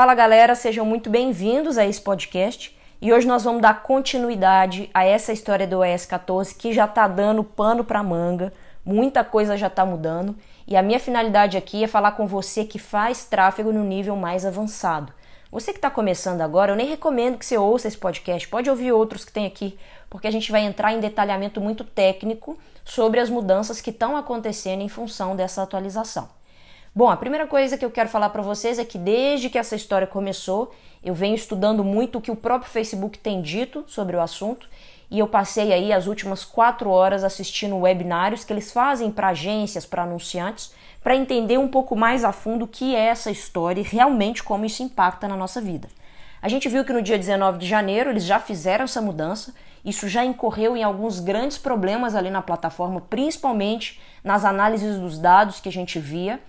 Fala galera, sejam muito bem-vindos a esse podcast e hoje nós vamos dar continuidade a essa história do OS 14 que já tá dando pano para manga, muita coisa já tá mudando e a minha finalidade aqui é falar com você que faz tráfego no nível mais avançado. Você que está começando agora, eu nem recomendo que você ouça esse podcast, pode ouvir outros que tem aqui, porque a gente vai entrar em detalhamento muito técnico sobre as mudanças que estão acontecendo em função dessa atualização. Bom, a primeira coisa que eu quero falar para vocês é que desde que essa história começou, eu venho estudando muito o que o próprio Facebook tem dito sobre o assunto. E eu passei aí as últimas quatro horas assistindo webinários que eles fazem para agências, para anunciantes, para entender um pouco mais a fundo o que é essa história e realmente como isso impacta na nossa vida. A gente viu que no dia 19 de janeiro eles já fizeram essa mudança, isso já incorreu em alguns grandes problemas ali na plataforma, principalmente nas análises dos dados que a gente via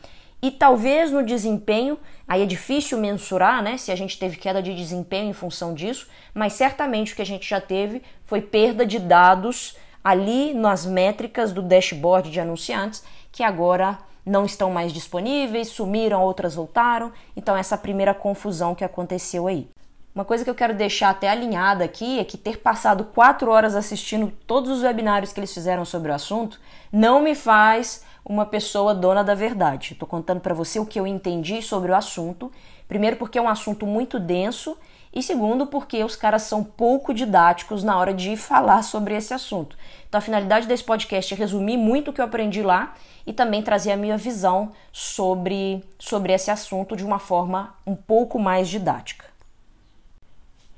e talvez no desempenho, aí é difícil mensurar, né, se a gente teve queda de desempenho em função disso, mas certamente o que a gente já teve foi perda de dados ali nas métricas do dashboard de anunciantes, que agora não estão mais disponíveis, sumiram, outras voltaram. Então essa primeira confusão que aconteceu aí. Uma coisa que eu quero deixar até alinhada aqui é que ter passado quatro horas assistindo todos os webinários que eles fizeram sobre o assunto não me faz uma pessoa dona da verdade. Estou contando para você o que eu entendi sobre o assunto. Primeiro, porque é um assunto muito denso, e segundo, porque os caras são pouco didáticos na hora de falar sobre esse assunto. Então, a finalidade desse podcast é resumir muito o que eu aprendi lá e também trazer a minha visão sobre, sobre esse assunto de uma forma um pouco mais didática.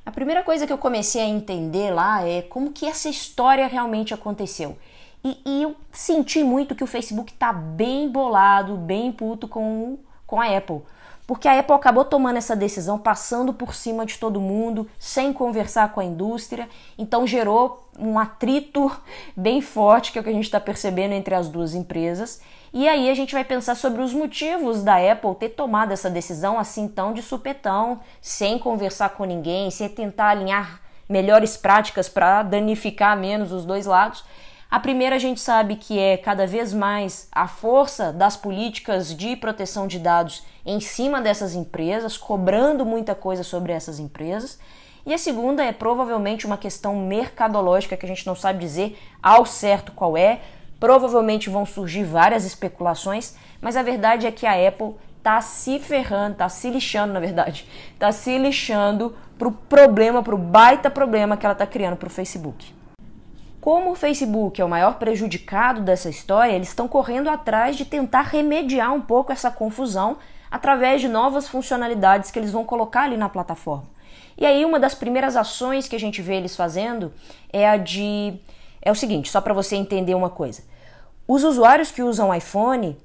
A primeira coisa que eu comecei a entender lá é como que essa história realmente aconteceu. E, e eu senti muito que o Facebook tá bem bolado, bem puto com, com a Apple. Porque a Apple acabou tomando essa decisão, passando por cima de todo mundo, sem conversar com a indústria. Então gerou um atrito bem forte, que é o que a gente está percebendo entre as duas empresas. E aí a gente vai pensar sobre os motivos da Apple ter tomado essa decisão assim tão de supetão, sem conversar com ninguém, sem tentar alinhar melhores práticas para danificar menos os dois lados. A primeira a gente sabe que é cada vez mais a força das políticas de proteção de dados em cima dessas empresas, cobrando muita coisa sobre essas empresas. E a segunda é provavelmente uma questão mercadológica que a gente não sabe dizer ao certo qual é. Provavelmente vão surgir várias especulações, mas a verdade é que a Apple está se ferrando, está se lixando, na verdade, está se lixando pro problema, pro baita problema que ela está criando para o Facebook. Como o Facebook é o maior prejudicado dessa história, eles estão correndo atrás de tentar remediar um pouco essa confusão através de novas funcionalidades que eles vão colocar ali na plataforma. E aí uma das primeiras ações que a gente vê eles fazendo é a de é o seguinte, só para você entender uma coisa. Os usuários que usam iPhone,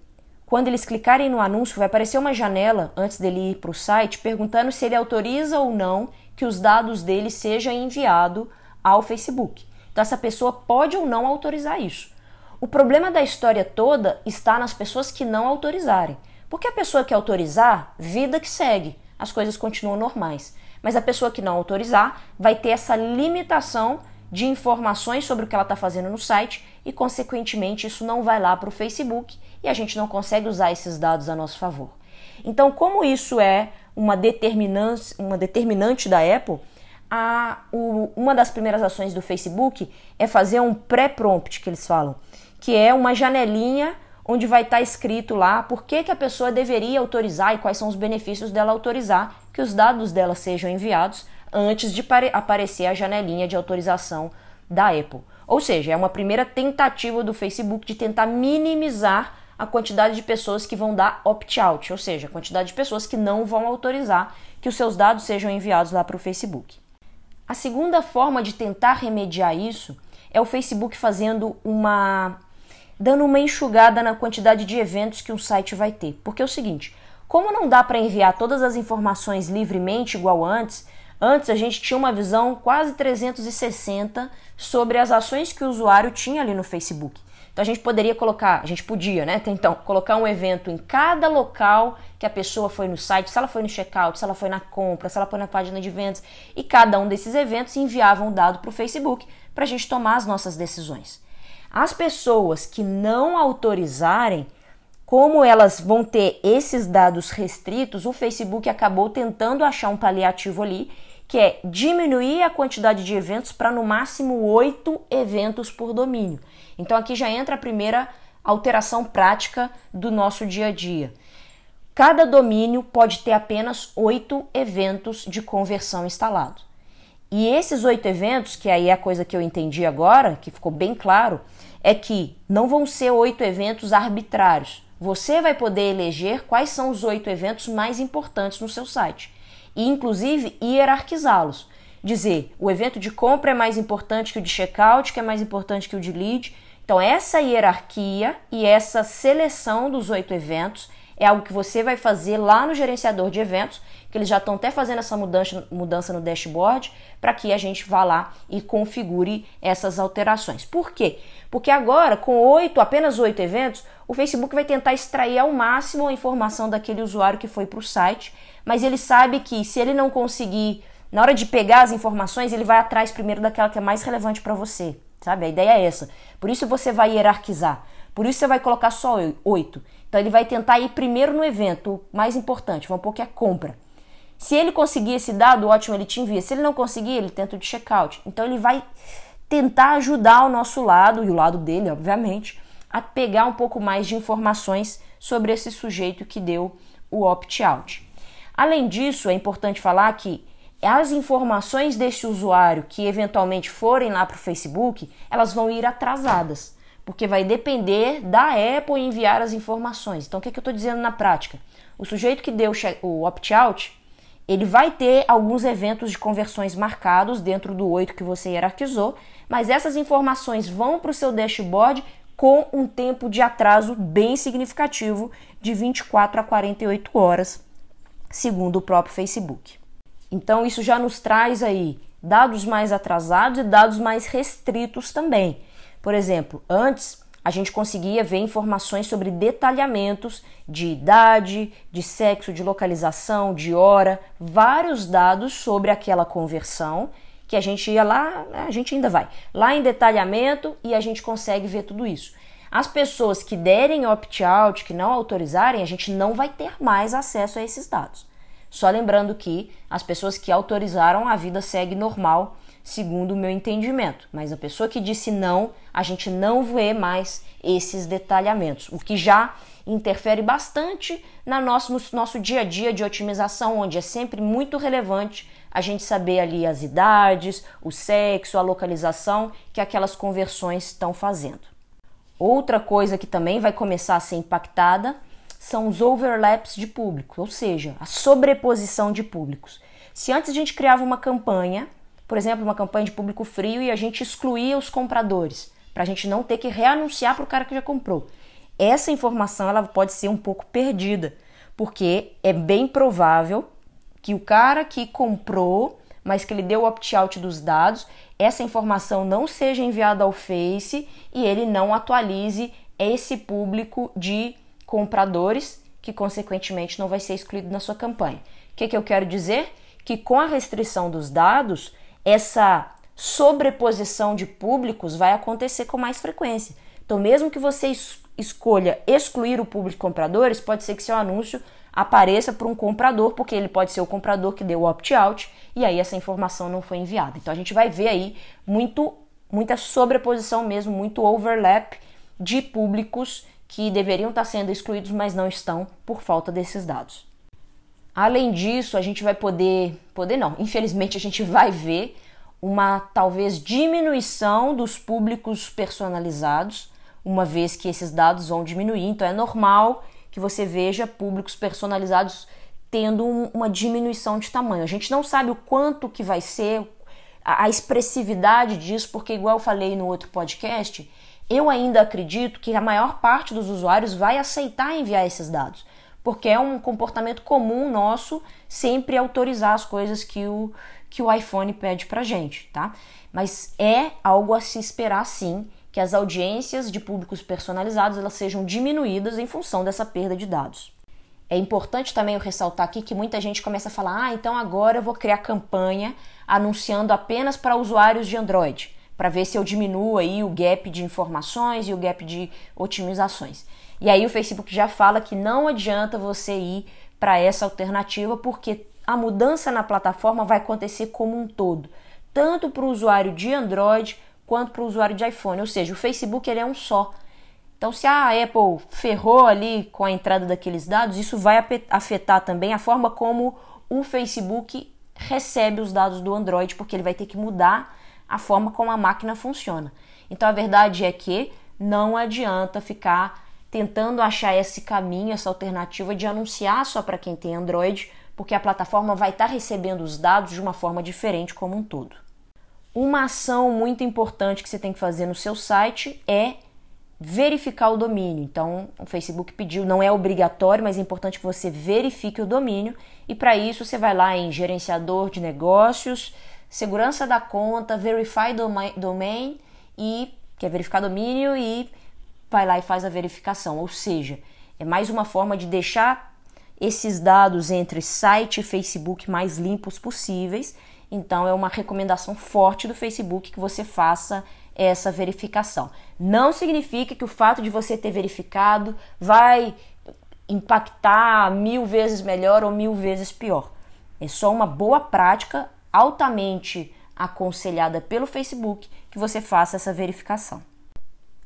quando eles clicarem no anúncio, vai aparecer uma janela antes dele ir para o site perguntando se ele autoriza ou não que os dados dele sejam enviados ao Facebook. Então, essa pessoa pode ou não autorizar isso. O problema da história toda está nas pessoas que não autorizarem. Porque a pessoa que autorizar, vida que segue, as coisas continuam normais. Mas a pessoa que não autorizar vai ter essa limitação de informações sobre o que ela está fazendo no site e, consequentemente, isso não vai lá para o Facebook e a gente não consegue usar esses dados a nosso favor. Então, como isso é uma determinante, uma determinante da Apple, a, o, uma das primeiras ações do Facebook é fazer um pré-prompt, que eles falam, que é uma janelinha onde vai estar tá escrito lá por que, que a pessoa deveria autorizar e quais são os benefícios dela autorizar que os dados dela sejam enviados antes de aparecer a janelinha de autorização da Apple. Ou seja, é uma primeira tentativa do Facebook de tentar minimizar a quantidade de pessoas que vão dar opt-out, ou seja, a quantidade de pessoas que não vão autorizar que os seus dados sejam enviados lá para o Facebook. A segunda forma de tentar remediar isso é o Facebook fazendo uma dando uma enxugada na quantidade de eventos que um site vai ter. Porque é o seguinte, como não dá para enviar todas as informações livremente igual antes, antes a gente tinha uma visão quase 360 sobre as ações que o usuário tinha ali no Facebook. Então a gente poderia colocar, a gente podia, né? Então, colocar um evento em cada local que a pessoa foi no site, se ela foi no checkout, se ela foi na compra, se ela foi na página de vendas, e cada um desses eventos enviava um dado para o Facebook para a gente tomar as nossas decisões. As pessoas que não autorizarem, como elas vão ter esses dados restritos, o Facebook acabou tentando achar um paliativo ali, que é diminuir a quantidade de eventos para no máximo oito eventos por domínio. Então aqui já entra a primeira alteração prática do nosso dia a dia. Cada domínio pode ter apenas oito eventos de conversão instalados. E esses oito eventos, que aí é a coisa que eu entendi agora, que ficou bem claro, é que não vão ser oito eventos arbitrários. Você vai poder eleger quais são os oito eventos mais importantes no seu site e, inclusive, hierarquizá-los. Dizer o evento de compra é mais importante que o de checkout, que é mais importante que o de lead. Então, essa hierarquia e essa seleção dos oito eventos é algo que você vai fazer lá no gerenciador de eventos, que eles já estão até fazendo essa mudança, mudança no dashboard, para que a gente vá lá e configure essas alterações. Por quê? Porque agora, com oito, apenas oito eventos, o Facebook vai tentar extrair ao máximo a informação daquele usuário que foi para o site, mas ele sabe que se ele não conseguir, na hora de pegar as informações, ele vai atrás primeiro daquela que é mais relevante para você, sabe? A ideia é essa. Por isso você vai hierarquizar. Por isso você vai colocar só oito. Então ele vai tentar ir primeiro no evento, mais importante, vamos pôr que é compra. Se ele conseguir esse dado, ótimo, ele te envia. Se ele não conseguir, ele tenta o de checkout. Então ele vai tentar ajudar o nosso lado, e o lado dele, obviamente, a pegar um pouco mais de informações sobre esse sujeito que deu o opt-out. Além disso, é importante falar que as informações desse usuário que eventualmente forem lá para o Facebook, elas vão ir atrasadas porque vai depender da Apple enviar as informações. Então, o que, que eu estou dizendo na prática? O sujeito que deu o opt-out, ele vai ter alguns eventos de conversões marcados dentro do 8 que você hierarquizou, mas essas informações vão para o seu dashboard com um tempo de atraso bem significativo de 24 a 48 horas, segundo o próprio Facebook. Então, isso já nos traz aí dados mais atrasados e dados mais restritos também. Por exemplo, antes a gente conseguia ver informações sobre detalhamentos de idade, de sexo, de localização, de hora, vários dados sobre aquela conversão que a gente ia lá, né, a gente ainda vai lá em detalhamento e a gente consegue ver tudo isso. As pessoas que derem opt-out, que não autorizarem, a gente não vai ter mais acesso a esses dados. Só lembrando que as pessoas que autorizaram, a vida segue normal segundo o meu entendimento. Mas a pessoa que disse não, a gente não vê mais esses detalhamentos, o que já interfere bastante na nosso, no nosso dia a dia de otimização, onde é sempre muito relevante a gente saber ali as idades, o sexo, a localização que aquelas conversões estão fazendo. Outra coisa que também vai começar a ser impactada são os overlaps de público, ou seja, a sobreposição de públicos. Se antes a gente criava uma campanha por exemplo, uma campanha de público frio e a gente excluía os compradores, para a gente não ter que reanunciar para o cara que já comprou. Essa informação ela pode ser um pouco perdida, porque é bem provável que o cara que comprou, mas que ele deu o opt-out dos dados, essa informação não seja enviada ao Face e ele não atualize esse público de compradores, que consequentemente não vai ser excluído na sua campanha. O que, que eu quero dizer? Que com a restrição dos dados, essa sobreposição de públicos vai acontecer com mais frequência. Então, mesmo que você escolha excluir o público de compradores, pode ser que seu anúncio apareça para um comprador, porque ele pode ser o comprador que deu o opt-out e aí essa informação não foi enviada. Então, a gente vai ver aí muito, muita sobreposição mesmo, muito overlap de públicos que deveriam estar sendo excluídos, mas não estão por falta desses dados. Além disso, a gente vai poder, poder não, infelizmente a gente vai ver uma talvez diminuição dos públicos personalizados, uma vez que esses dados vão diminuir. Então é normal que você veja públicos personalizados tendo um, uma diminuição de tamanho. A gente não sabe o quanto que vai ser a, expressividade disso, porque igual eu falei no outro podcast, eu ainda acredito que a maior parte dos usuários vai aceitar enviar esses dados porque é um comportamento comum nosso sempre autorizar as coisas que o, que o iPhone pede pra gente, tá? Mas é algo a se esperar sim que as audiências de públicos personalizados elas sejam diminuídas em função dessa perda de dados. É importante também eu ressaltar aqui que muita gente começa a falar: ah, então agora eu vou criar campanha anunciando apenas para usuários de Android, para ver se eu diminuo aí o gap de informações e o gap de otimizações. E aí o Facebook já fala que não adianta você ir para essa alternativa porque a mudança na plataforma vai acontecer como um todo, tanto para o usuário de Android quanto para o usuário de iPhone. Ou seja, o Facebook ele é um só. Então, se a Apple ferrou ali com a entrada daqueles dados, isso vai afetar também a forma como o Facebook recebe os dados do Android, porque ele vai ter que mudar a forma como a máquina funciona. Então a verdade é que não adianta ficar tentando achar esse caminho, essa alternativa de anunciar só para quem tem Android, porque a plataforma vai estar tá recebendo os dados de uma forma diferente como um todo. Uma ação muito importante que você tem que fazer no seu site é verificar o domínio. Então, o Facebook pediu, não é obrigatório, mas é importante que você verifique o domínio. E para isso, você vai lá em gerenciador de negócios, segurança da conta, verify domain e que é verificar domínio e vai lá e faz a verificação. Ou seja, é mais uma forma de deixar esses dados entre site e Facebook mais limpos possíveis. Então é uma recomendação forte do Facebook que você faça essa verificação. Não significa que o fato de você ter verificado vai impactar mil vezes melhor ou mil vezes pior. É só uma boa prática altamente aconselhada pelo Facebook que você faça essa verificação.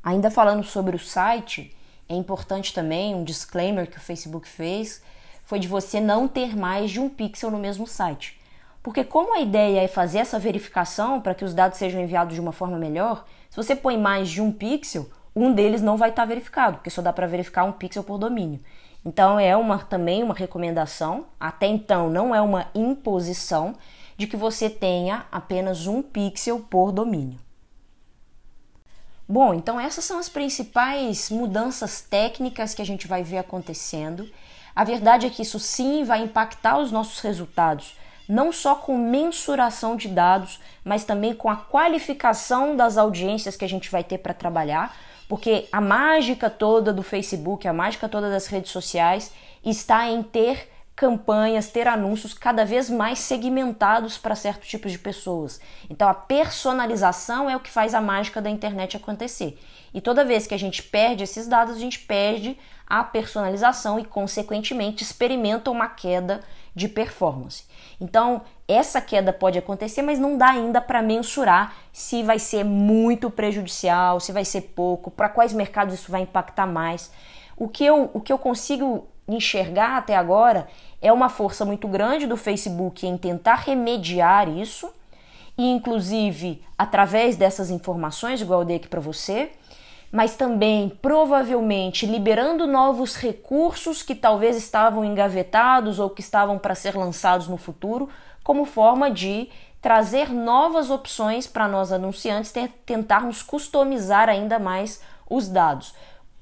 Ainda falando sobre o site, é importante também um disclaimer que o Facebook fez foi de você não ter mais de um pixel no mesmo site. Porque como a ideia é fazer essa verificação para que os dados sejam enviados de uma forma melhor, se você põe mais de um pixel, um deles não vai estar verificado, porque só dá para verificar um pixel por domínio. Então é uma também uma recomendação, até então não é uma imposição de que você tenha apenas um pixel por domínio. Bom, então essas são as principais mudanças técnicas que a gente vai ver acontecendo. A verdade é que isso sim vai impactar os nossos resultados, não só com mensuração de dados, mas também com a qualificação das audiências que a gente vai ter para trabalhar, porque a mágica toda do Facebook, a mágica toda das redes sociais está em ter campanhas, ter anúncios cada vez mais segmentados para certos tipos de pessoas. Então a personalização é o que faz a mágica da internet acontecer. E toda vez que a gente perde esses dados, a gente perde a personalização e consequentemente experimenta uma queda de performance. Então, essa queda pode acontecer, mas não dá ainda para mensurar se vai ser muito prejudicial, se vai ser pouco, para quais mercados isso vai impactar mais. O que eu, o que eu consigo enxergar até agora é uma força muito grande do Facebook em tentar remediar isso, e inclusive através dessas informações, igual eu dei aqui para você, mas também provavelmente liberando novos recursos que talvez estavam engavetados ou que estavam para ser lançados no futuro, como forma de trazer novas opções para nós anunciantes tentarmos customizar ainda mais os dados,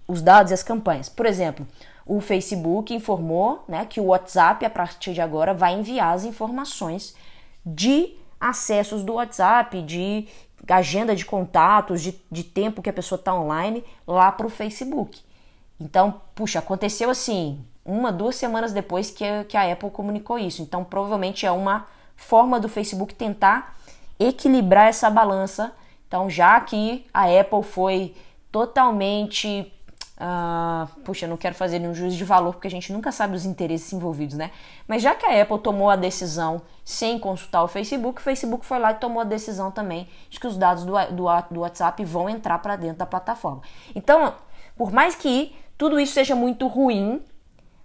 os dados e as campanhas. Por exemplo, o Facebook informou né, que o WhatsApp, a partir de agora, vai enviar as informações de acessos do WhatsApp, de agenda de contatos, de, de tempo que a pessoa está online, lá para o Facebook. Então, puxa, aconteceu assim, uma, duas semanas depois que, que a Apple comunicou isso. Então, provavelmente é uma forma do Facebook tentar equilibrar essa balança. Então, já que a Apple foi totalmente Uh, puxa, não quero fazer nenhum juízo de valor porque a gente nunca sabe os interesses envolvidos, né? Mas já que a Apple tomou a decisão sem consultar o Facebook, o Facebook foi lá e tomou a decisão também de que os dados do, do, do WhatsApp vão entrar para dentro da plataforma. Então, por mais que tudo isso seja muito ruim,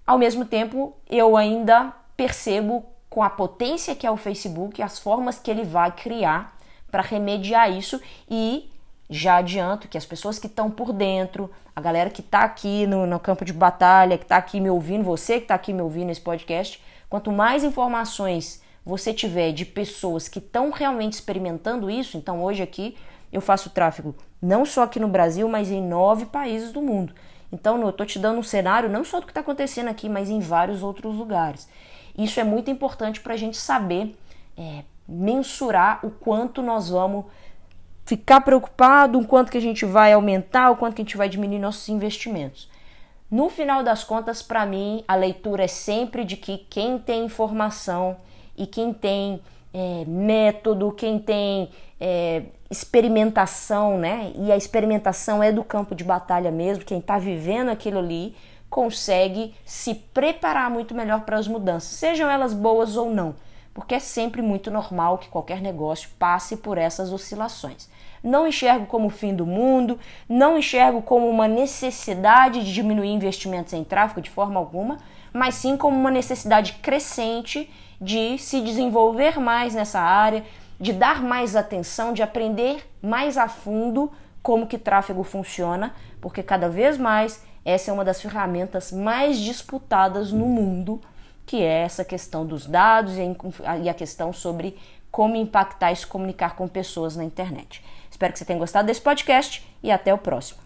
ao mesmo tempo eu ainda percebo com a potência que é o Facebook, as formas que ele vai criar para remediar isso e já adianto que as pessoas que estão por dentro, a galera que está aqui no, no, campo de batalha, que está aqui me ouvindo, você que está aqui me ouvindo nesse podcast, quanto mais informações você tiver de pessoas que estão realmente experimentando isso, então hoje aqui eu faço tráfego não só aqui no Brasil, mas em nove países do mundo. Então eu estou te dando um cenário não só do que está acontecendo aqui, mas em vários outros lugares. Isso é muito importante para a gente saber é, mensurar o quanto nós vamos ficar preocupado o quanto que a gente vai aumentar, o quanto que a gente vai diminuir nossos investimentos. No final das contas, para mim, a leitura é sempre de que quem tem informação e quem tem é, método, quem tem é, experimentação, né? E a experimentação é do campo de batalha mesmo, quem está vivendo aquilo ali consegue se preparar muito melhor para as mudanças, sejam elas boas ou não, porque é sempre muito normal que qualquer negócio passe por essas oscilações. Não enxergo como o fim do mundo, não enxergo como uma necessidade de diminuir investimentos em tráfego de forma alguma, mas sim como uma necessidade crescente de se desenvolver mais nessa área, de dar mais atenção, de aprender mais a fundo como que tráfego funciona, porque cada vez mais essa é uma das ferramentas mais disputadas no mundo, que é essa questão dos dados e a questão sobre como impactar e se comunicar com pessoas na internet. Espero que você tenha gostado desse podcast e até o próximo.